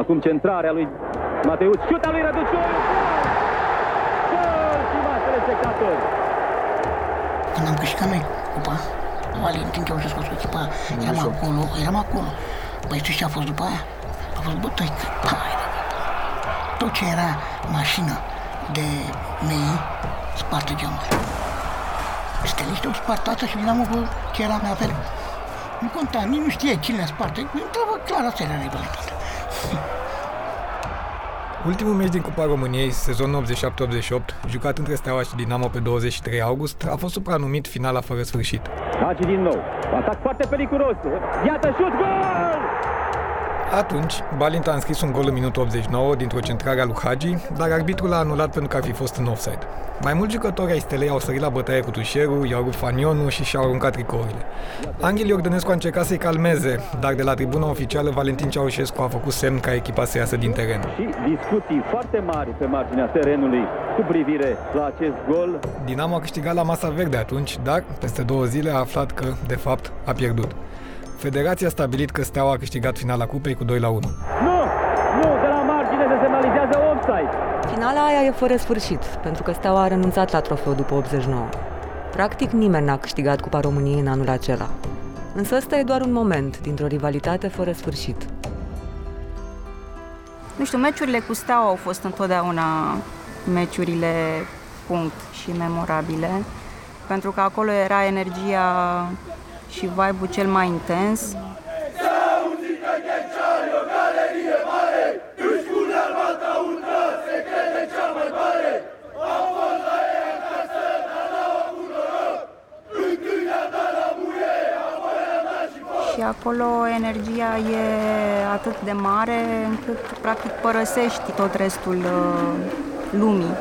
Acum centrarea lui Mateuț, șuta lui Răducioiu! Gol, stimați telespectatori! Când am câștigat noi cupa, Valentin Ceaușescu a scos echipa, eram acolo, eram acolo. Păi știți ce a fost după aia? A fost bătăi, hai, tot ce era mașină de mei, spartă geamul. Steliște au spart toată și Dinamo cu ce era mai apel. Nu conta, nici nu știa cine le-a spart. Întreabă clar, asta era rivalitatea. Ultimul meci din Cupa României, sezonul 87-88, jucat între Steaua și Dinamo pe 23 august, a fost supranumit finala fără sfârșit. Hagi din nou. Atac foarte periculos. Iată șut, gol! Atunci, Balint a înscris un gol în minutul 89 dintr-o centrare a lui Hagi, dar arbitrul a anulat pentru că ar fi fost în offside. Mai mulți jucători ai Stelei au sărit la bătaie cu tușerul, i-au rupt fanionul și și-au aruncat tricourile. Anghel Iordănescu a încercat să-i calmeze, dar de la tribuna oficială Valentin Ceaușescu a făcut semn ca echipa să iasă din teren. Și discuții foarte mari pe marginea terenului cu privire la acest gol. Dinamo a câștigat la masa verde atunci, dar peste două zile a aflat că, de fapt, a pierdut. Federația a stabilit că Steaua a câștigat finala cupei cu 2 la 1. Nu! Nu! De la margine se semnalizează offside. Finala aia e fără sfârșit, pentru că Steaua a renunțat la trofeu după 89. Practic nimeni n-a câștigat Cupa României în anul acela. Însă ăsta e doar un moment dintr-o rivalitate fără sfârșit. Nu știu, meciurile cu Steaua au fost întotdeauna meciurile punct și memorabile, pentru că acolo era energia și vibe-ul cel mai intens. Și acolo energia e atât de mare încât practic părăsești tot restul uh, lumii.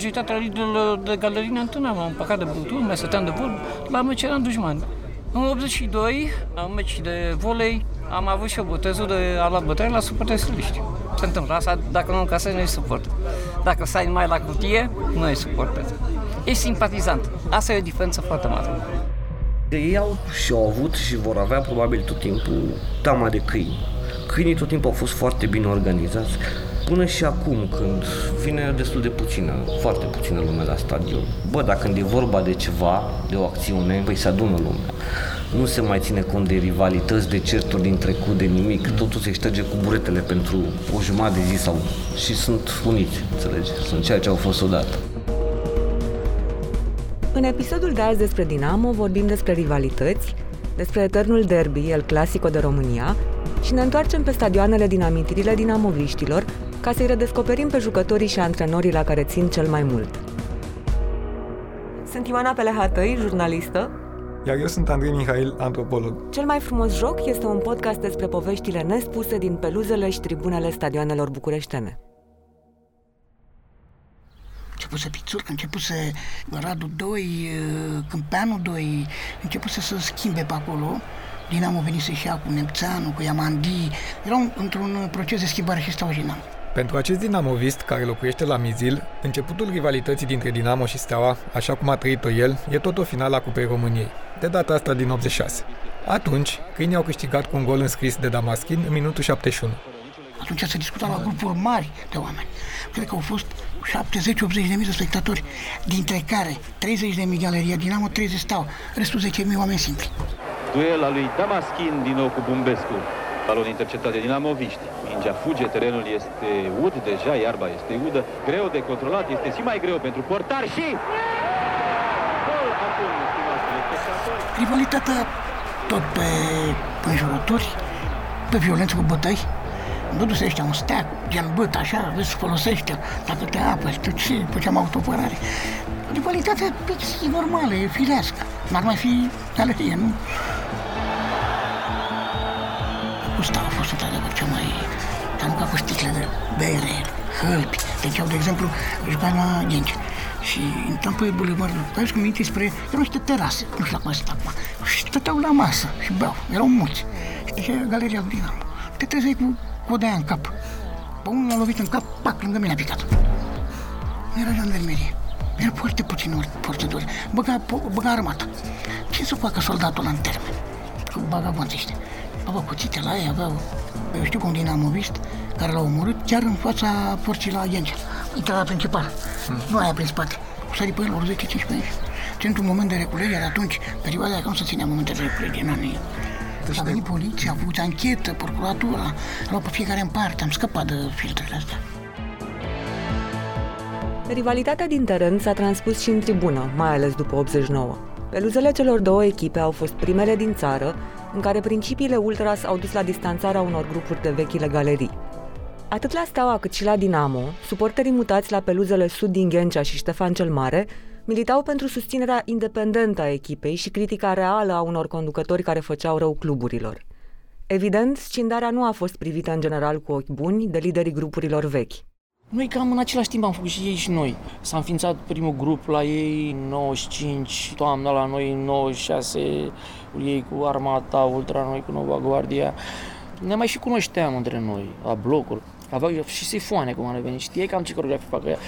Majoritatea liderilor de galerii ne întâlneam, am păcat de băuturi, mai stăteam de vorbă, la meci eram dușmani. În 82, la un meci de volei, am avut și o botezul de a lua bătaie la suporteri Se întâmplă asta, dacă nu în casă, nu-i suport. Dacă stai numai la cutie, nu e suportat. E simpatizant. Asta e o diferență foarte mare. Ei au și au avut și vor avea probabil tot timpul teama de câini. Câinii tot timpul au fost foarte bine organizați. Până și acum, când vine destul de puțină, foarte puțină lume la stadion. Bă, dacă când e vorba de ceva, de o acțiune, păi se adună lumea. Nu se mai ține cont de rivalități, de certuri din trecut, de nimic. Totul se șterge cu buretele pentru o jumătate de zi sau... Și sunt uniți, înțelegi? Sunt ceea ce au fost odată. În episodul de azi despre Dinamo vorbim despre rivalități, despre eternul derby, el clasico de România, și ne întoarcem pe stadioanele din amintirile dinamoviștilor ca să-i redescoperim pe jucătorii și antrenorii la care țin cel mai mult. Sunt Ioana Pelehatăi, jurnalistă. Iar eu sunt Andrei Mihail, antropolog. Cel mai frumos joc este un podcast despre poveștile nespuse din peluzele și tribunele stadioanelor bucureștene. Început să Pițurcă, început să Radu 2, Câmpeanu 2, început să se schimbe pe acolo. Dinamo venit să-și ia cu Nemțeanu, cu Iamandi. Erau într-un proces de schimbare și stau Dinamo. Pentru acest dinamovist care locuiește la Mizil, începutul rivalității dintre Dinamo și Steaua, așa cum a trăit-o el, e tot o finală a Cupei României, de data asta din 86. Atunci, câinii au câștigat cu un gol înscris de Damaschin în minutul 71. Atunci se discuta la grupuri mari de oameni. Cred că au fost 70-80 de mii de spectatori, dintre care 30 de mii galeria Dinamo, 30 stau, restul 10 mii oameni simpli. Duel al lui Damaschin din nou cu Bumbescu. Balon interceptat de dinamoviști. Mingea fuge, terenul este ud, deja iarba este udă. Greu de controlat, este și mai greu pentru portar și... Gol acum, stimați spectatori. Rivalitatea tot pe înjurături, pe violență cu bătăi. Nu duce ăștia un steag, gen băt, așa, vezi, folosește dacă te apă, știu ce, făceam autopărare. Rivalitatea e normală, e firească. N-ar mai fi galerie, nu? Ăsta a fost într-adevăr cea mai... Te aruncat cu sticle de bere, hălpi. Deci eu, de exemplu, jucam la Ghenci. Și intram pe bulevardul care cum intri spre... Erau niște terase, nu știu acum sunt acum. Și stăteau la masă și beau. Erau mulți. Știi, galeria lui Dinamo. Te trezeai cu, cu o de aia în cap. Pe unul l-a lovit în cap, pac, lângă mine a picat. Nu era jandarmerie. Era foarte puțin ori forțători. Băga, po- băga armata. Ce să facă soldatul ăla în termen? Cu vagabonțiște. Avea cuțite la ei, aveau... Eu știu că un dinamovist care l-a omorât chiar în fața porții la Ghencea. Intrarea principală. Nu aia prin spate. Sări pe el ori 10-15 ani. Ținut un moment de reculegere atunci, perioada aia, cum să ținea momente de reculegere în anii. A venit poliția, a făcut anchetă, procuratura, a luat pe fiecare în parte, am scăpat de filtrele astea. Rivalitatea din teren s-a transpus și în tribună, mai ales după 89. Peluzele celor două echipe au fost primele din țară în care principiile ultras au dus la distanțarea unor grupuri de vechile galerii. Atât la Steaua cât și la Dinamo, suporterii mutați la peluzele sud din Ghencea și Ștefan cel Mare militau pentru susținerea independentă a echipei și critica reală a unor conducători care făceau rău cluburilor. Evident, scindarea nu a fost privită în general cu ochi buni de liderii grupurilor vechi. Noi cam în același timp am făcut și ei și noi. S-a înființat primul grup la ei în 95, toamna la noi în 96, ei cu Armata, Ultra, noi cu Nova Guardia. Ne mai și cunoșteam între noi, la blocuri. Aveau și sifoane, cum ar veni. Știai cam ce coreografie fac ea.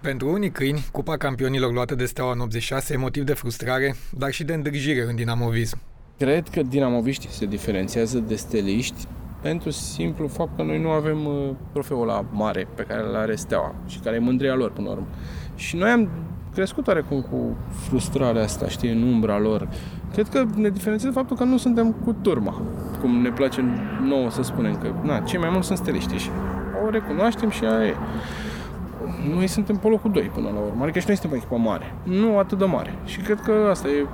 Pentru unii câini, Cupa Campionilor luată de Steaua în 86 e motiv de frustrare, dar și de îndrăgire în dinamovism. Cred că dinamoviștii se diferențiază de steliști pentru simplu fapt că noi nu avem uh, trofeul la mare pe care îl are Steaua și care e mândria lor până la urmă. Și noi am crescut oarecum cu frustrarea asta, știi, în umbra lor. Cred că ne diferențiază faptul că nu suntem cu turma, cum ne place nouă să spunem că, na, cei mai mulți sunt steliști și o recunoaștem și aia e. Noi suntem pe locul 2 până la urmă, adică și noi suntem o echipă mare, nu atât de mare. Și cred că asta e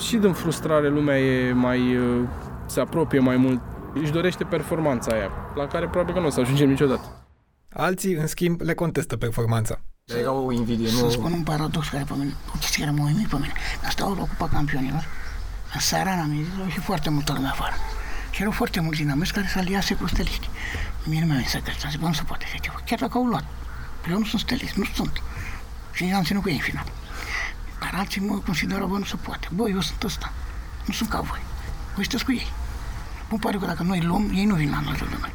și din frustrare lumea e mai, uh, se apropie mai mult, își dorește performanța aia, la care probabil că nu o să ajungem niciodată. Alții, în schimb, le contestă performanța. Era o invidie, Să nu... spun un paradox care pe mine, o chestie care m-a uimit pe mine. Dar stau la Cupa Campionilor, în seara în Amizilor și foarte multă lume afară. Și erau foarte mulți dinamici care se aliase cu steliști. Mie nu mi-a venit să cred, am zis, bă, nu se poate așa ceva. Chiar dacă au luat. Eu nu sunt stelist, nu sunt. Și nici n-am ținut cu ei în final. Dar alții mă consideră, bă, nu se poate. Bă, eu sunt ăsta. Nu sunt ca voi. Voi sunteți cu ei. Nu pare că dacă noi luăm, ei nu vin la noi de noi.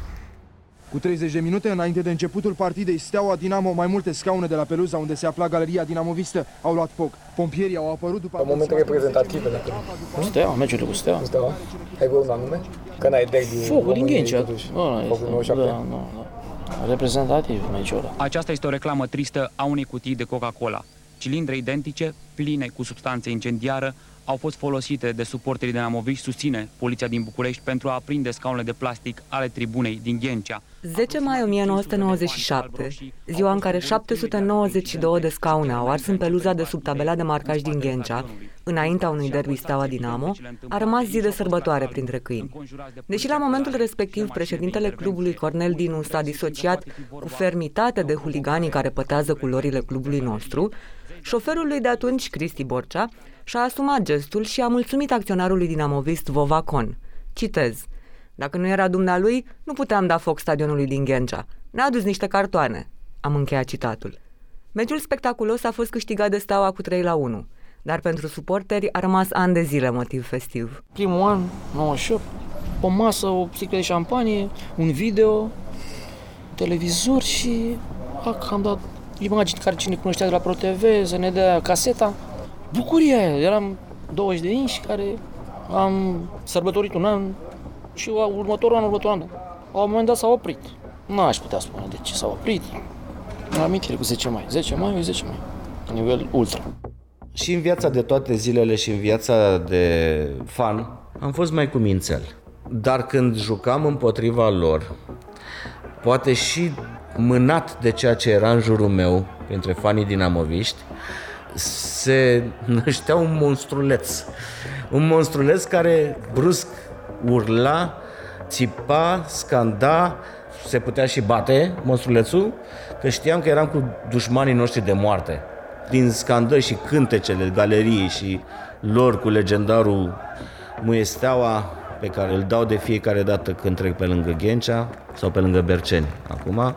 Cu 30 de minute înainte de începutul partidei, Steaua Dinamo, mai multe scaune de la peluza unde se afla galeria dinamovistă, au luat foc. Pompierii au apărut după... La momente reprezentative, dacă Steaua, meciurile cu Steaua. Steaua. Ai vreo un anume? Că n-ai derby Focul din României, Ghencea. totuși. Ăla Focul este. 97. Da, da, da. Reprezentativ meciul ăla. Aceasta este o reclamă tristă a unei cutii de Coca-Cola. Cilindre identice, pline cu substanțe incendiară, au fost folosite de suporterii dinamoviști, susține poliția din București, pentru a aprinde scaunele de plastic ale tribunei din Ghencea. 10 mai 1997, ziua în care 792 de scaune au ars în peluza de sub tabela de marcaj din Ghencea, înaintea unui derby Steaua Dinamo, a rămas zi de sărbătoare printre câini. Deși la momentul respectiv președintele clubului Cornel Dinu s-a disociat cu fermitate de huliganii care pătează culorile clubului nostru, șoferul lui de atunci, Cristi Borcea, și-a asumat gestul și a mulțumit acționarului dinamovist Vovacon. Citez. Dacă nu era dumnealui, nu puteam da foc stadionului din Ghencea. Ne-a adus niște cartoane. Am încheiat citatul. Meciul spectaculos a fost câștigat de Steaua cu 3 la 1, dar pentru suporteri a rămas ani de zile motiv festiv. Primul an, 98, o masă, o sticlă de șampanie, un video, televizor și ac, am dat imagini care cine cunoștea de la ProTV, să ne dea caseta. Bucuria aia, eram 20 de inși care am sărbătorit un an și următorul an, următorul an. La un moment dat s-a oprit. Nu aș putea spune de ce s-a oprit. Am amintire cu 10 mai. 10 mai, 10 mai. Nivel ultra. Și în viața de toate zilele și în viața de fan am fost mai cumințel. Dar când jucam împotriva lor, poate și mânat de ceea ce era în jurul meu, printre fanii dinamoviști, se năștea un monstruleț. Un monstruleț care brusc urla, țipa, scanda, se putea și bate monstrulețul, că știam că eram cu dușmanii noștri de moarte. Din scandări și cântecele galeriei și lor cu legendarul Muiesteaua pe care îl dau de fiecare dată când trec pe lângă Ghencea sau pe lângă Berceni acum.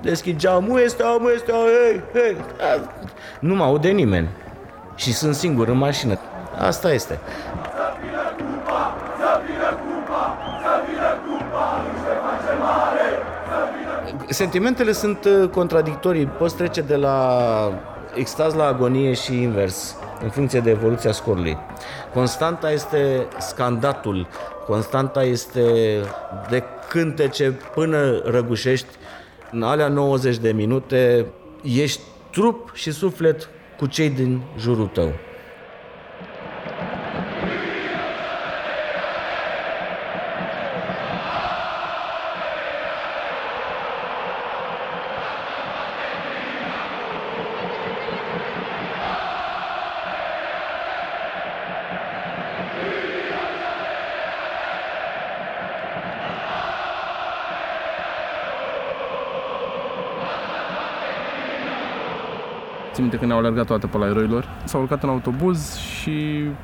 Deschid geamul, este om, este hei, hei. Nu mă aude nimeni și sunt singur în mașină. Asta este. Sentimentele sunt uh, contradictorii. Poți trece de la extaz la agonie și invers în funcție de evoluția scorului. Constanta este scandatul, constanta este de cântece până răgușești. În alea 90 de minute ești trup și suflet cu cei din jurul tău. Când ne-au alergat toate pe la eroilor. S-au urcat în autobuz și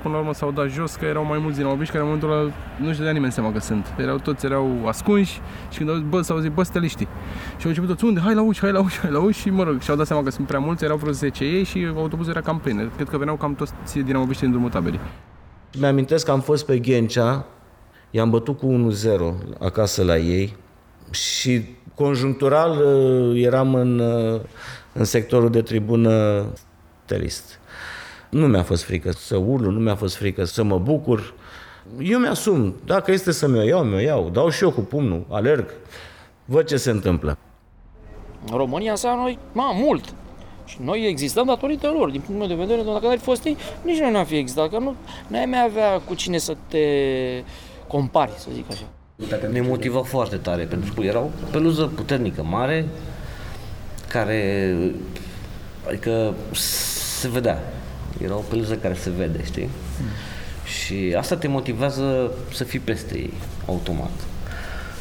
până la urmă s-au dat jos că erau mai mulți din Obiș care în momentul ăla nu își dădea nimeni seama că sunt. Erau toți erau ascunși și când au zis, bă, s-au zis, bă, steliștii. Și au început toți, unde? Hai la uși, hai la uși, hai la uși și mă rog, și-au dat seama că sunt prea mulți, erau vreo 10 ei și autobuzul era cam plin. Cred că veneau cam toți din Obiști în drumul taberii. Mi-amintesc că am fost pe Ghencea, i-am bătut cu 1-0 acasă la ei și conjunctural uh, eram în, uh, în sectorul de tribună telist. Nu mi-a fost frică să urlu, nu mi-a fost frică să mă bucur. Eu mi-asum, dacă este să mi-o iau, mi-o iau, dau și eu cu pumnul, alerg, văd ce se întâmplă. România înseamnă noi, ma, mult. Și noi existăm datorită lor. Din punctul meu de vedere, dacă n-ar fi fost ei, nici noi n-am fi existat. Că nu n-ai mai avea cu cine să te compari, să zic așa. Ne motiva foarte tare, pentru că era o peluză puternică, mare, care, adică se vedea. Era o peluză care se vede, știi? Și asta te motivează să fii peste ei, automat.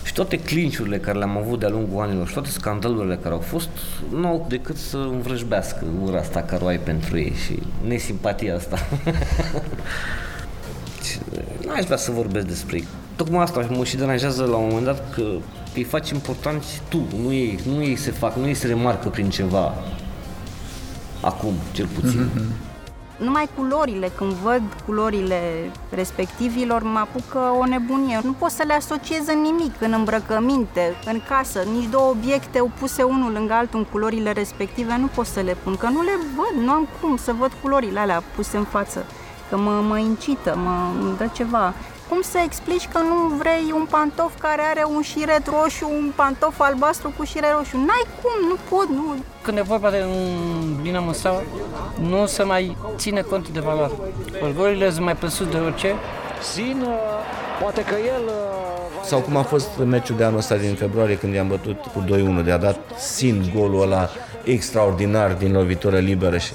Și toate clinciurile care le-am avut de-a lungul anilor și toate scandalurile care au fost, nu au decât să învrăjbească ura asta care o ai pentru ei și nesimpatia asta. N-aș vrea să vorbesc despre ei. Tocmai asta mă și deranjează la un moment dat că îi faci importanți tu, nu ei, nu ei se fac, nu ei se remarcă prin ceva. Acum, cel puțin. Mm-hmm. Numai culorile, când văd culorile respectivilor, mă apucă o nebunie. Nu pot să le asociez în nimic, în îmbrăcăminte, în casă, nici două obiecte opuse unul lângă altul în culorile respective, nu pot să le pun, că nu le văd, nu am cum să văd culorile alea puse în față, că mă, mă incită, mă îmi dă ceva. Cum să explici că nu vrei un pantof care are un șiret roșu, un pantof albastru cu șiret roșu? N-ai cum, nu pot, nu. Când e vorba de un Dinamo sau nu se mai ține cont de valoare. Orgolile sunt mai presus de orice. Sin, poate că el... Sau cum a fost meciul de anul ăsta din februarie când i-am bătut cu 2-1 de a dat Sin golul ăla extraordinar din lovitură liberă și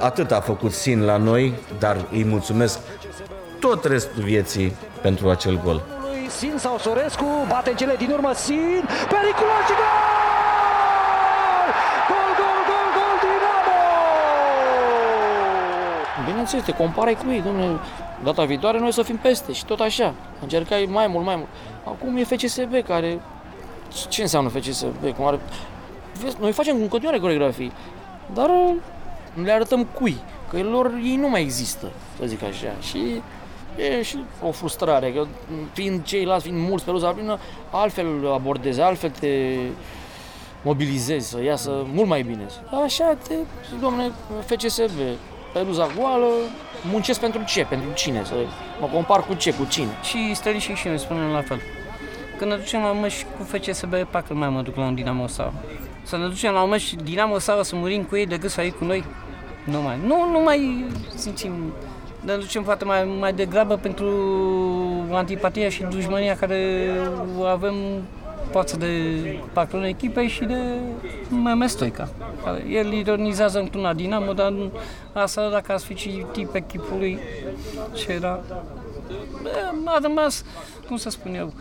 atât a făcut Sin la noi, dar îi mulțumesc tot restul vieții pentru acel gol. Sin sau Sorescu bate în cele din urmă Sin, periculos și gol! Gol, gol, gol, gol, Dinamo! Bineînțeles, te comparai cu ei, domnule, data viitoare noi să fim peste și tot așa. Încercai mai mult, mai mult. Acum e FCSB care... Ce înseamnă FCSB? Cum are... Noi facem în continuare coreografii, dar le arătăm cui, că lor ei nu mai există, să zic așa. Și e și o frustrare, că fiind ceilalți, fiind mulți pe luza plină, altfel abordezi, altfel te mobilizezi, să iasă mult mai bine. Așa te, domne, FCSB, peluza goală, muncesc pentru ce, pentru cine, să mă compar cu ce, cu cine. Și stărișii și noi spunem la fel. Când ne ducem la un meci cu FCSB, parcă mai mă duc la un Dinamo sau Să ne ducem la un meci Dinamo sau să murim cu ei decât să ai cu noi. Nu mai, nu, nu mai simțim ne ducem poate mai, mai degrabă pentru antipatia și dușmania care o avem față de patronul echipei și de Meme Stoica. El ironizează într-una Dinamo, dar asta dacă ați fi citit echipului ce era... A rămas, cum să spun eu,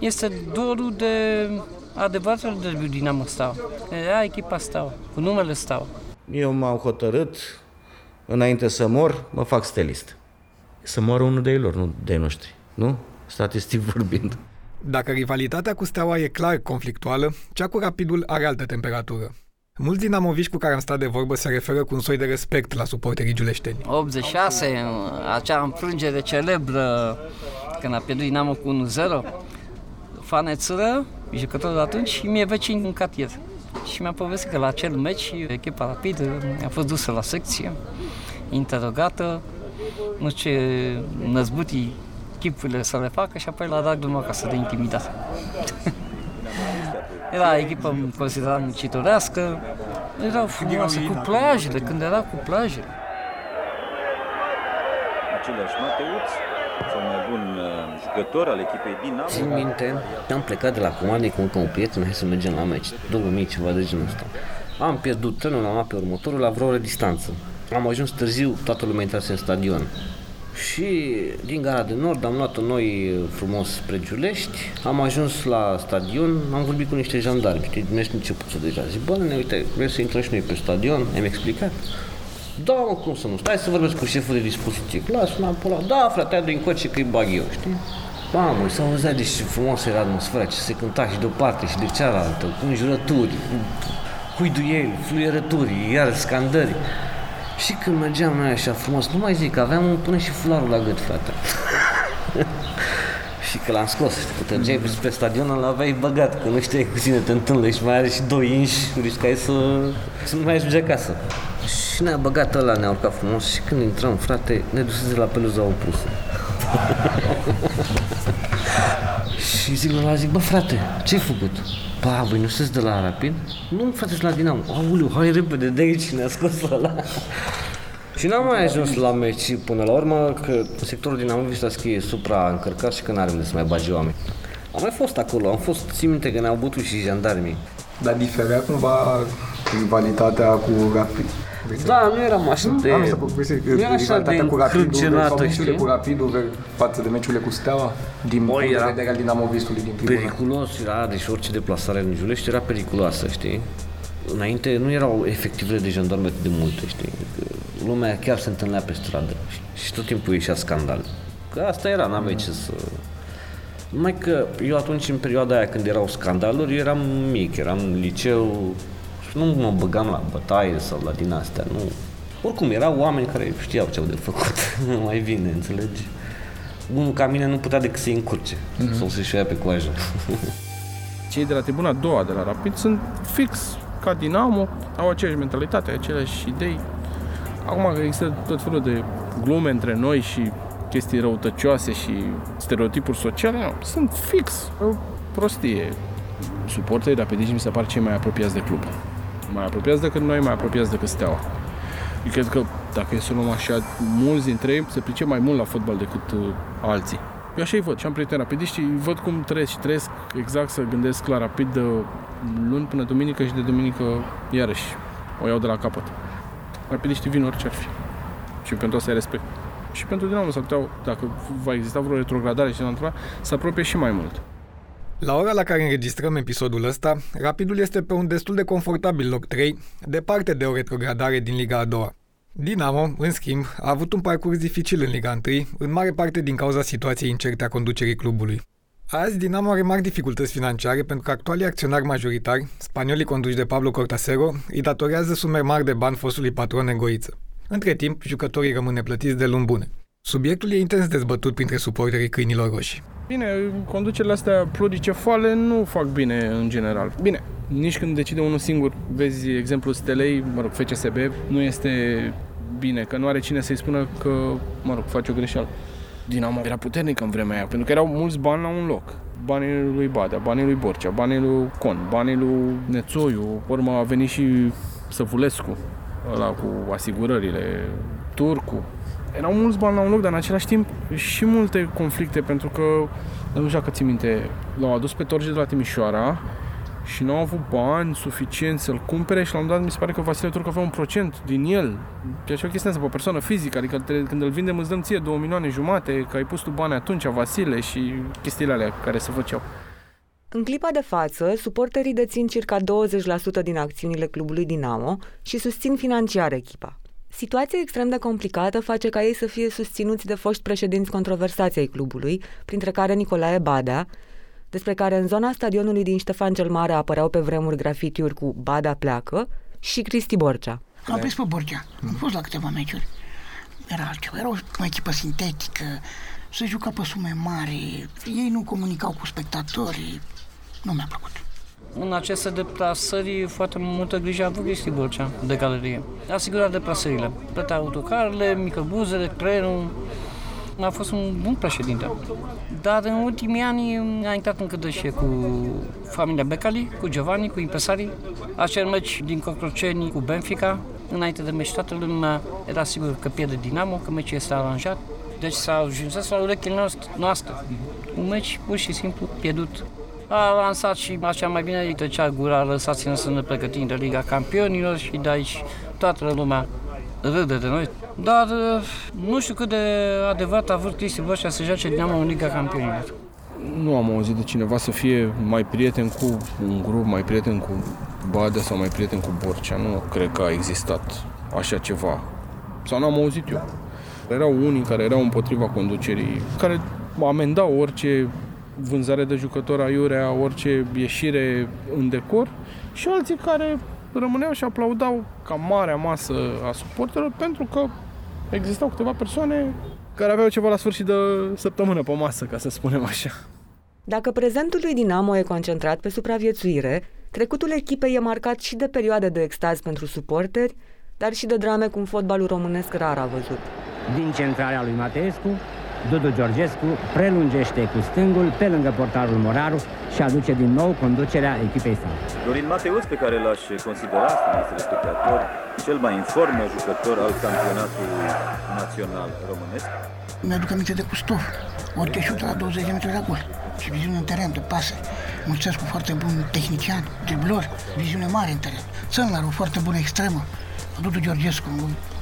este dorul de adevăratul derbiu Dinamo Steaua. Era echipa Steaua, cu numele Steaua. Eu m-am hotărât înainte să mor, mă fac stelist. Să moară unul de ei lor, nu de noștri. Nu? Statistic vorbind. Dacă rivalitatea cu Steaua e clar conflictuală, cea cu Rapidul are altă temperatură. Mulți dinamoviști cu care am stat de vorbă se referă cu un soi de respect la suporterii giuleșteni. 86, acea înfrângere celebră când a pierdut Dinamo cu 1-0, fanețură, jucătorul de atunci și mi-e vecin în cartier. Și mi-a povestit că la acel meci echipa rapid a fost dusă la secție, interogată, nu știu ce năzbutii chipurile să le facă și apoi l-a dat drumul acasă de intimidat. Era echipă considerată muncitorească, erau frumoase cu plajele, când era cu plajele. Același Mateuț, cel mai bun uh, jucător al echipei Dinamo. Țin minte, am plecat de la comandă cu încă un prieten, hai să mergem la meci, două mii, ceva de genul ăsta. Am pierdut trenul, am luat pe următorul la vreo oră distanță. Am ajuns târziu, toată lumea intrase în stadion. Și din gara de nord am luat noi frumos spre Giulești, am ajuns la stadion, am vorbit cu niște jandarmi, știi, din începutul deja. Zic, bă, ne uite, vrei să intrăm și noi pe stadion? Am explicat. Da, mă, cum să nu? Stai să vorbesc cu șeful de dispoziție. Las, n-am pola. Da, frate, adu încoace că-i bag eu, știi? Mamă, s-a auzit de ce frumos era atmosfera, ce se cânta și de o parte și de cealaltă, cu înjurături, cu huiduieli, fluierături, iar scandări. Și când mergeam noi așa frumos, nu mai zic, aveam până și fularul la gât, frate. și că l-am scos, știi, că trăgeai mm. spre stadion, îl aveai băgat, că nu știai cu cine te întâlnești, mai are și doi inși, riscai să, să nu mai ajungi acasă. Și ne-a băgat ăla, ne-a urcat frumos și când intrăm, frate, ne dusese la peluza opusă. și zic la zic, bă frate, ce-ai făcut? Ba, voi nu sunteți de la Rapid? Nu, frate, la Dinamo. Aoleu, hai repede de aici, ne-a scos ăla. și n-am mai ajuns la meci până la urmă, că sectorul Dinamo Vista e supra-încărcat și că n-are unde să mai bagi oameni. Am mai fost acolo, am fost, țin minte că ne-au bătut și jandarmii. Dar diferea cumva rivalitatea cu Rapid? Da, nu era așa de... Am să nu era așa de cu Rapidul, știi? cu Rapidul față de meciurile cu Steaua, din punct de vedere al dinamovistului din tribună. Periculos era, deci orice deplasare în Giulești era periculoasă, știi? Înainte nu erau efectivele de jandarme atât de multe, știi? Că lumea chiar se întâlnea pe stradă și tot timpul ieșea scandal. Că asta era, n-aveai ce să... Numai că eu atunci, în perioada aia când erau scandaluri, eu eram mic, eram în liceu, nu mă băgam la bătaie sau la din astea, nu. Oricum, erau oameni care știau ce au de făcut, mai bine, înțelegi? Unul ca mine nu putea decât să-i încurce mm-hmm. sau să-și ia pe coajă. Cei de la tribuna a doua de la Rapid sunt fix ca Dinamo, au aceeași mentalitate, aceleași idei. Acum că există tot felul de glume între noi și chestii răutăcioase și stereotipuri sociale, nu, sunt fix o prostie. Suporterii rapidiști mi se par cei mai apropiați de club mai apropiați decât noi, mai apropiați decât Steaua. Eu cred că dacă e să luăm așa, mulți dintre ei se pricep mai mult la fotbal decât uh, alții. Eu așa îi văd și am prieteni rapidiști și văd cum trăiesc și trăiesc exact să gândesc la rapid de luni până duminică și de duminică iarăși o iau de la capăt. Rapidiștii vin orice ar fi. Și pentru asta îi respect. Și pentru Dinamo s-ar putea, dacă va exista vreo retrogradare și se să apropie și mai mult. La ora la care înregistrăm episodul ăsta, Rapidul este pe un destul de confortabil loc 3, departe de o retrogradare din Liga a doua. Dinamo, în schimb, a avut un parcurs dificil în Liga 1, în mare parte din cauza situației incerte a conducerii clubului. Azi, Dinamo are mari dificultăți financiare pentru că actualii acționari majoritari, spaniolii conduși de Pablo Cortasero, îi datorează sume mari de bani fostului patron Egoiță. Între timp, jucătorii rămân neplătiți de luni bune. Subiectul e intens dezbătut printre suporterii câinilor roșii. Bine, conducerile astea pluricefale nu fac bine în general. Bine, nici când decide unul singur, vezi exemplul Stelei, mă rog, FCSB, nu este bine, că nu are cine să-i spună că, mă rog, face o greșeală. Dinamo era puternic în vremea aia, pentru că erau mulți bani la un loc. Banii lui Badea, banii lui Borcea, banii lui Con, banii lui Nețoiu, urmă a venit și Săvulescu, ăla cu asigurările, Turcu, erau mulți bani la un loc, dar în același timp și multe conflicte, pentru că, nu știu dacă ții minte, l-au adus pe Torge de la Timișoara și nu au avut bani suficienți să-l cumpere și la un dat mi se pare că Vasile Turcu avea un procent din el, ceea ce o chestie pe o persoană fizică, adică când îl vindem îți dăm ție 2 milioane jumate, că ai pus tu bani atunci, Vasile și chestiile alea care se făceau. În clipa de față, suporterii dețin circa 20% din acțiunile clubului Dinamo și susțin financiar echipa. Situația extrem de complicată face ca ei să fie susținuți de foști președinți controversați ai clubului, printre care Nicolae Badea, despre care în zona stadionului din Ștefan cel Mare apăreau pe vremuri grafitiuri cu Badea pleacă, și Cristi Borcea. L-am prins pe Borcea. Am fost la câteva meciuri. Era altceva. Era o echipă sintetică, se juca pe sume mari, ei nu comunicau cu spectatorii. Nu mi-a plăcut. În aceste deplasări, foarte multă grijă a avut Cristi Borcea de galerie. A asigurat deplasările, plătea autocarele, microbuzele, trenul. A fost un bun președinte. Dar în ultimii ani a intrat în cădășie cu familia Becali, cu Giovanni, cu impresarii. Acel meci din Cocroceni cu Benfica, înainte de meci toată lumea era sigur că pierde Dinamo, că meciul este aranjat. Deci s-a ajuns la urechile noastre. Un meci pur și simplu pierdut a lansat și așa mai bine îi tăcea gura, lăsați-ne să ne pregătim de Liga Campionilor și de aici toată lumea râde de noi. Dar nu știu cât de adevărat a vrut Cristi Borșa să joace Dinamo în Liga Campionilor. Nu am auzit de cineva să fie mai prieten cu un grup, mai prieten cu Badea sau mai prieten cu Borcea. Nu cred că a existat așa ceva. Sau n-am auzit eu. Erau unii care erau împotriva conducerii, care amendau orice vânzare de jucători aiurea, orice ieșire în decor și alții care rămâneau și aplaudau ca marea masă a suporterilor pentru că existau câteva persoane care aveau ceva la sfârșit de săptămână pe masă, ca să spunem așa. Dacă prezentul lui Dinamo e concentrat pe supraviețuire, trecutul echipei e marcat și de perioade de extaz pentru suporteri, dar și de drame cum fotbalul românesc rar a văzut. Din centrarea lui Mateescu, Dudu Georgescu prelungește cu stângul pe lângă portarul Moraru și aduce din nou conducerea echipei sale. Dorin Mateus, pe care l-aș considera, stimați spectatori, cel mai în formă jucător al campionatului național românesc. Mi-aduc aminte de Custov, orice șută la 20 de metri de gol și viziune în teren, de pase. Mulțescu foarte bun tehnician, driblor, viziune mare în teren. Țănlar, o foarte bună extremă. Dudu Georgescu,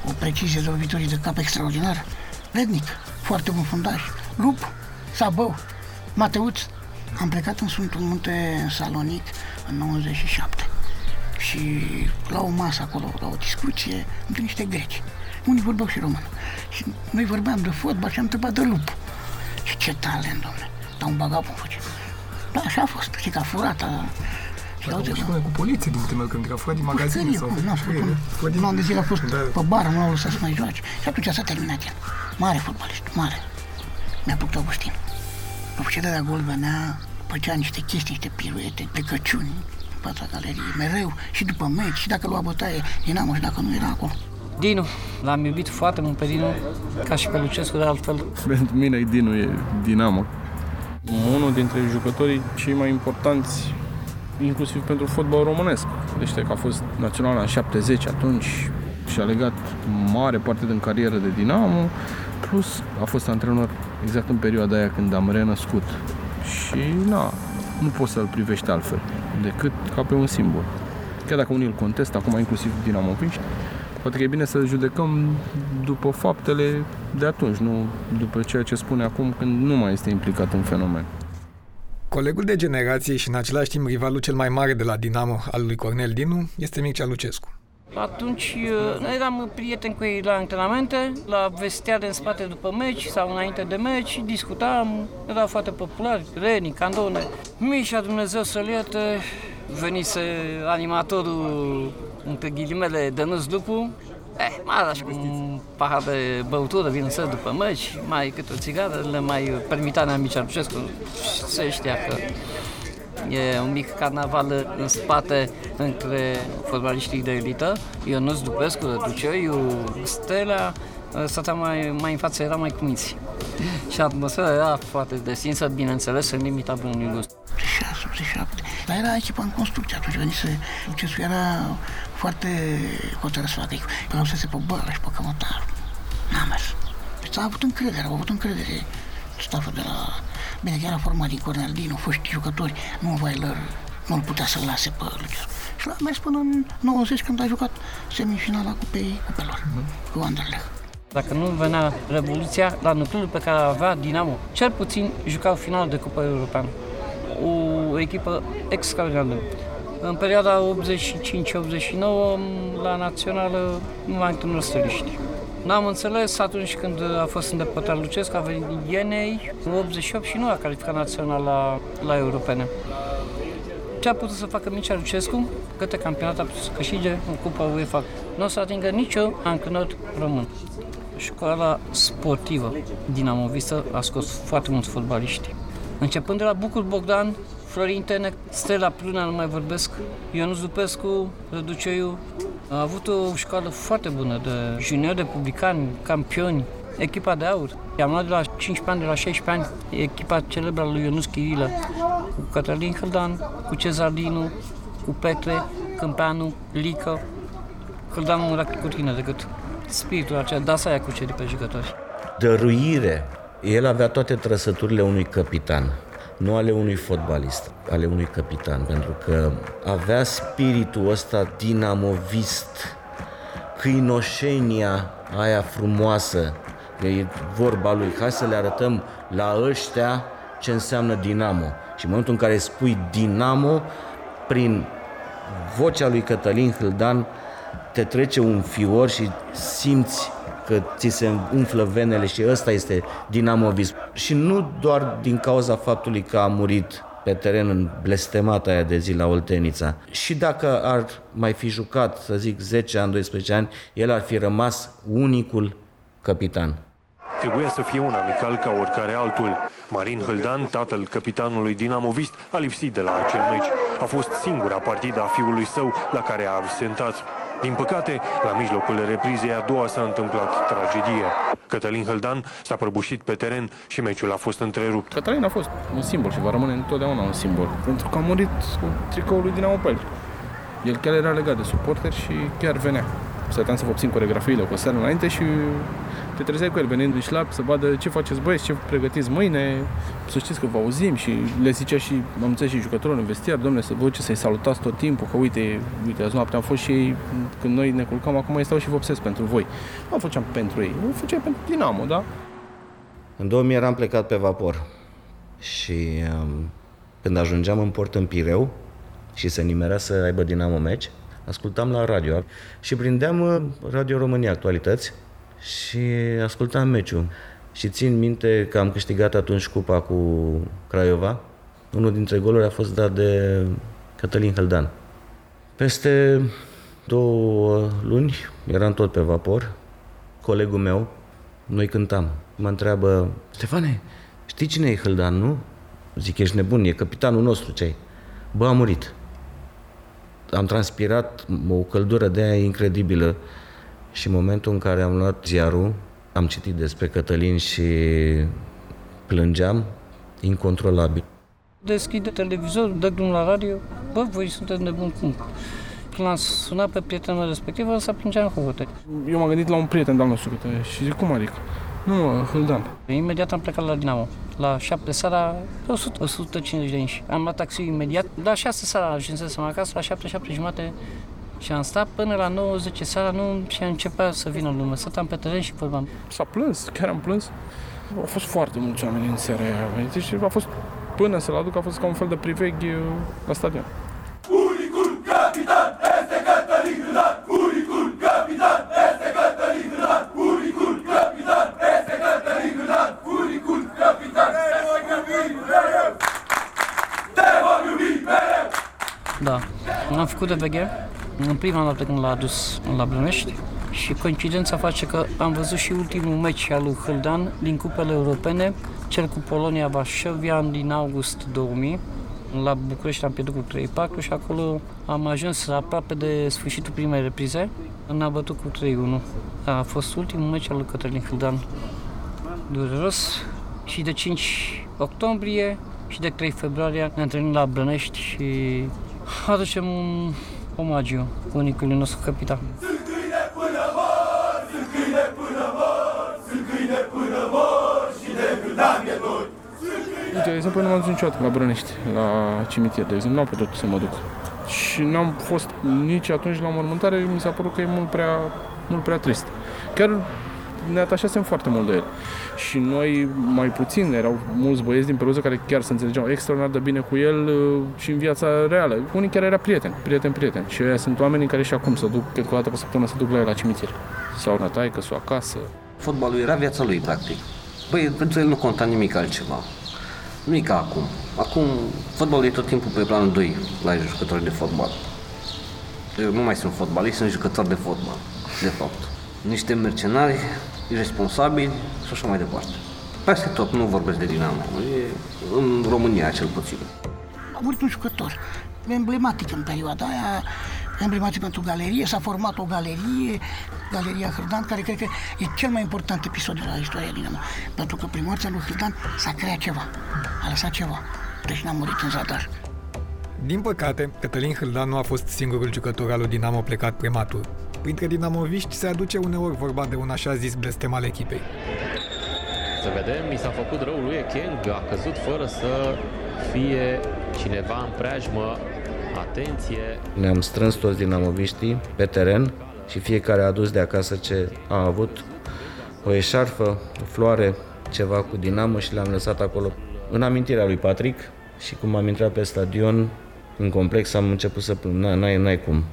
o precizie de lovituri de cap extraordinară. Rednic, foarte bun fundaș. Lup, Sabău, Mateuț. Am plecat în Sfântul Munte, în Salonic, în 97. Și la o masă acolo, la o discuție, între niște greci. Unii vorbeau și român. Și noi vorbeam de fotbal și am întrebat de lup. Și ce talent, domnule. Dar un bagapon face. Da, așa a fost. Și că a furat, a, și la și cu poliție din temel când a furat din magazin sau... Nu, nu, nu, de zile a fost da. pe bară, nu l-au lăsat să mai joace. Și atunci s-a terminat el. Mare fotbalist, mare. Mi-a plăcut Augustin. După ce dădea gol venea, făcea niște chestii, niște piruete, plecăciuni în fața galeriei, mereu, și după meci, și dacă lua bătaie, Dinamo, și dacă nu era acolo. Dinu, l-am iubit foarte mult pe Dinu, ca și pe Lucescu, de altfel. Pentru mine Dinu e Dinamo. Unul dintre jucătorii cei mai importanți inclusiv pentru fotbal românesc. Deci că a fost național în 70 atunci și a legat mare parte din carieră de Dinamo, plus a fost antrenor exact în perioada aia când am renăscut. Și na, nu poți să-l privești altfel decât ca pe un simbol. Chiar dacă unii îl contestă, acum inclusiv dinamoviști, poate că e bine să judecăm după faptele de atunci, nu după ceea ce spune acum când nu mai este implicat în fenomen. Colegul de generație și în același timp rivalul cel mai mare de la Dinamo al lui Cornel Dinu este Mircea Lucescu. Atunci noi eram prieteni cu ei la antrenamente, la vestiare în spate după meci sau înainte de meci, discutam, erau foarte populari, Reni, Candone. Mișa, Dumnezeu să-l ierte, venise animatorul, între ghilimele, Dănuț Lupu, Eh, mai lași cu un pahar de băutură, vin să după meci, mai câte o țigară, le mai permita Nea Mircea Lucescu. Se știa că e un mic carnaval în spate între fotbaliștii de elită. Ionuț Dupescu, Răducioiu, Stela, stătea mai, mai în față, era mai cu minți. Și atmosfera era foarte destinsă, bineînțeles, în limita bunului gust. 87. Dar era echipa în construcție atunci, venise Lucescu, era foarte hotărât să facă Vreau să se pe bără și pe cămătar. N-a mers. Deci a avut încredere, au avut încredere staful de la... Bine, că era format din Cornel foști jucători, nu Weiler, nu-l putea să-l lase pe Lucescu. Și l-a mers până în 90 când a jucat semifinala Cupei Cupelor mm-hmm. cu Anderlecht. Dacă nu venea Revoluția, la nucleul pe care avea Dinamo, cel puțin jucau final de Cupa Europeană. O echipă extraordinară. În perioada 85-89, la Națională, nu mai întâlnit stăliști. N-am înțeles atunci când a fost îndepărtat Lucescu, a venit din Ienei în 88 și nu a calificat național la, la europene. Ce a putut să facă Mircea Lucescu? Câte campionate a putut să câștige în Cupa UEFA? Nu o să atingă nicio antrenor român. Școala sportivă dinamovistă a scos foarte mulți fotbaliști. Începând de la Bucur Bogdan, Florin Tenec, Stella Pluna, nu mai vorbesc, Ionuț Dupescu, Răduceiu. A avut o școală foarte bună de juniori, de publicani, campioni, echipa de aur. I-am luat de la 15 ani, de la 16 ani, echipa celebră lui Ionuț Chirilă, cu Cătălin Hâldan, cu Cezar Dinu, cu Petre, Câmpeanu, Lică. Hâldan nu era cu tine decât spiritul acela, da să ia cucerit pe jucători. Dăruire. El avea toate trăsăturile unui capitan, nu ale unui fotbalist, ale unui capitan, pentru că avea spiritul ăsta dinamovist, câinoșenia aia frumoasă, că e vorba lui, hai să le arătăm la ăștia ce înseamnă Dinamo. Și în momentul în care spui Dinamo, prin vocea lui Cătălin Hâldan, te trece un fior și simți că ți se umflă venele și ăsta este dinamovism. Și nu doar din cauza faptului că a murit pe teren în blestemata aia de zi la Oltenița. Și dacă ar mai fi jucat, să zic, 10 ani, 12 ani, el ar fi rămas unicul capitan. Trebuia să fie un amical ca oricare altul. Marin Hâldan, tatăl capitanului dinamovist, a lipsit de la acel meci. A fost singura partidă a fiului său la care a absentat. Din păcate, la mijlocul reprizei a doua s-a întâmplat tragedie. Cătălin Hăldan s-a prăbușit pe teren și meciul a fost întrerupt. Cătălin a fost un simbol și va rămâne întotdeauna un simbol. Pentru că a murit cu tricoul lui Dinamo Pel. El chiar era legat de suporteri și chiar venea. Stăteam să vopsim coregrafiile cu o seară înainte și te trezeai cu el venind în șlap să vadă ce faceți băieți, ce pregătiți mâine, să știți că vă auzim și le zicea și, am înțeles și jucătorul în vestiar, domnule, să vă să-i salutați tot timpul, că uite, uite, azi noapte am fost și ei, când noi ne culcam, acum ei stau și vopsesc pentru voi. Nu o făceam pentru ei, nu o făceam pentru Dinamo, da? În 2000 eram plecat pe vapor și um, când ajungeam în port în Pireu și se nimerea să aibă Dinamo meci, ascultam la radio și prindeam uh, Radio România Actualități și ascultam meciul. Și țin minte că am câștigat atunci cupa cu Craiova. Unul dintre goluri a fost dat de Cătălin Hăldan. Peste două luni, eram tot pe vapor, colegul meu, noi cântam. Mă întreabă, Stefane, știi cine e Hăldan, nu? Zic, ești nebun, e capitanul nostru, ce ai? Bă, a murit. Am transpirat o căldură de aia incredibilă și în momentul în care am luat ziarul, am citit despre Cătălin și plângeam incontrolabil. Deschide televizor, dă drumul la radio, bă, voi sunteți nebun cum? Când l-am sunat pe prietenul respectiv, o să plângeam cu hote. Eu m-am gândit la un prieten de-al nostru și zic, cum adică? Nu, Hâldan. Imediat am plecat la Dinamo. La 7 seara, 100, 150 de inși. Am luat taxi imediat. La 6 seara ajunsesem acasă, la 7, 7 jumate și am stat până la 90 seara nu, și a început să vină lume. Stăteam pe teren și vorbeam. S-a plâns, chiar am plâns. Au fost foarte mulți oameni în seara aia. Deci a fost, până să-l aduc, a fost ca un fel de priveghi uh, la stadion. Unicul capitan este Cătălin Hânan! Unicul capitan este Cătălin Hânan! Unicul capitan este Cătălin Hânan! Unicul capitan! Te voi iubi mereu! Te voi iubi mereu! Da, am făcut de veghe în prima dată când l-a adus la Brănești și coincidența face că am văzut și ultimul meci al lui Hâldan din cupele europene, cel cu Polonia Varsovia din august 2000. La București am pierdut cu 3-4 și acolo am ajuns aproape de sfârșitul primei reprize. Am bătut cu 3-1. A fost ultimul meci al lui Cătălin Hâldan. Dureros. Și de 5 octombrie și de 3 februarie ne întâlnim la Brănești și aducem un omagiu unicului nostru capitan. Uite, de exemplu, nu m-am dus niciodată la Brănești, la cimitir, de exemplu, n-am putut să mă duc. Și n-am fost nici atunci la mormântare, mi s-a părut că e mult prea, mult prea trist. Chiar ne atașasem foarte mult de el. Și noi mai puțin, erau mulți băieți din Peluză care chiar se înțelegeau extraordinar de bine cu el uh, și în viața reală. Unii chiar era prieten, prieten, prieten. Și ăia sunt oamenii care și acum se duc, cred că o dată pe săptămână se duc la el la cimitir. Sau la taică, sau acasă. Fotbalul era viața lui, practic. Băi, pentru el nu conta nimic altceva. Nu e ca acum. Acum, fotbalul e tot timpul pe planul 2 la jucători de fotbal. Eu nu mai sunt fotbaliști, sunt jucători de fotbal, de fapt. Niște mercenari irresponsabili și așa mai departe. Peste tot, nu vorbesc de Dinamo, e în România cel puțin. A murit un jucător emblematic în perioada aia, emblematic pentru galerie, s-a format o galerie, Galeria Hârdan, care cred că e cel mai important episod de la istoria Dinamo. Pentru că prin moartea lui Hârdan s-a creat ceva, a lăsat ceva, deci n-a murit în zadar. Din păcate, Cătălin Hâldan nu a fost singurul jucător al lui Dinamo plecat prematur. Printre dinamoviști se aduce uneori vorba de un așa zis blestem al echipei. Să vedem, mi s-a făcut rău lui Ekeng, a căzut fără să fie cineva în preajmă. Atenție! Ne-am strâns toți dinamoviștii pe teren și fiecare a adus de acasă ce a avut, o eșarfă, o floare, ceva cu Dinamo și le-am lăsat acolo în amintirea lui Patrick și cum am intrat pe stadion, în complex am început să plâng, n-ai, n-ai cum.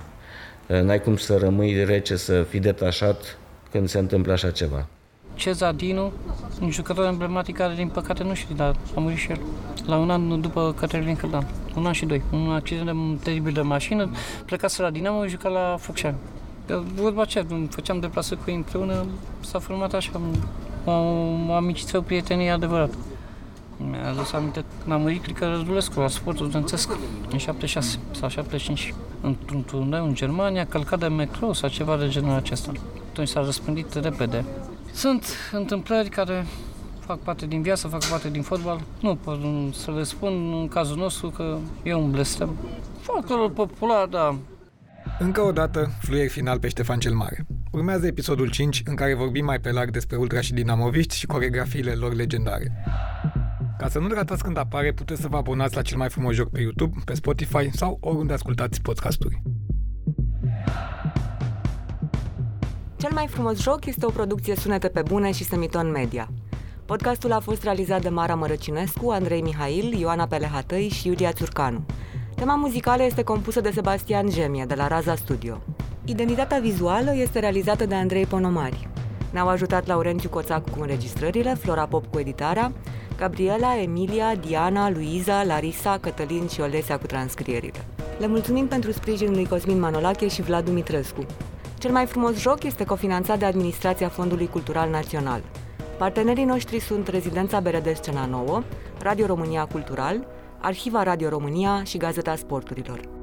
N-ai cum să rămâi rece, să fii detașat când se întâmplă așa ceva. Ceza Dinu, un jucător emblematic care din păcate nu știu, dar a murit și el la un an după Cătălin Cârdan, un an și doi. Un accident teribil de mașină, plecase la Dinamo, juca la Focșani. Vorba aceea, făceam deplasări cu ei împreună, s-a format așa o, o amiciție, o prietenie adevărată. Mi-a adus aminte când am murit Crică Răzulescu la sportul studențesc în 76 sau 75 într-un turneu în Germania, călcat de metro sau ceva de genul acesta. Atunci s-a răspândit repede. Sunt întâmplări care fac parte din viață, fac parte din fotbal. Nu pot să le spun în cazul nostru că e un blestem. Folclorul popular, da, încă o dată, fluier final pe Ștefan cel Mare. Urmează episodul 5, în care vorbim mai pe larg despre ultra și dinamoviști și coregrafiile lor legendare. Ca să nu-l ratați când apare, puteți să vă abonați la cel mai frumos joc pe YouTube, pe Spotify sau oriunde ascultați podcasturi. Cel mai frumos joc este o producție sunete pe bune și Semiton Media. Podcastul a fost realizat de Mara Mărăcinescu, Andrei Mihail, Ioana Pelehatăi și Iulia Țurcanu. Tema muzicală este compusă de Sebastian Gemie, de la Raza Studio. Identitatea vizuală este realizată de Andrei Ponomari. Ne-au ajutat Laurențiu Coțac cu înregistrările, Flora Pop cu editarea, Gabriela, Emilia, Diana, Luiza, Larisa, Cătălin și Olesia cu transcrierile. Le mulțumim pentru sprijinul lui Cosmin Manolache și Vlad Dumitrescu. Cel mai frumos joc este cofinanțat de Administrația Fondului Cultural Național. Partenerii noștri sunt Rezidența Berede Scena Nouă, Radio România Cultural, Arhiva Radio România și Gazeta Sporturilor.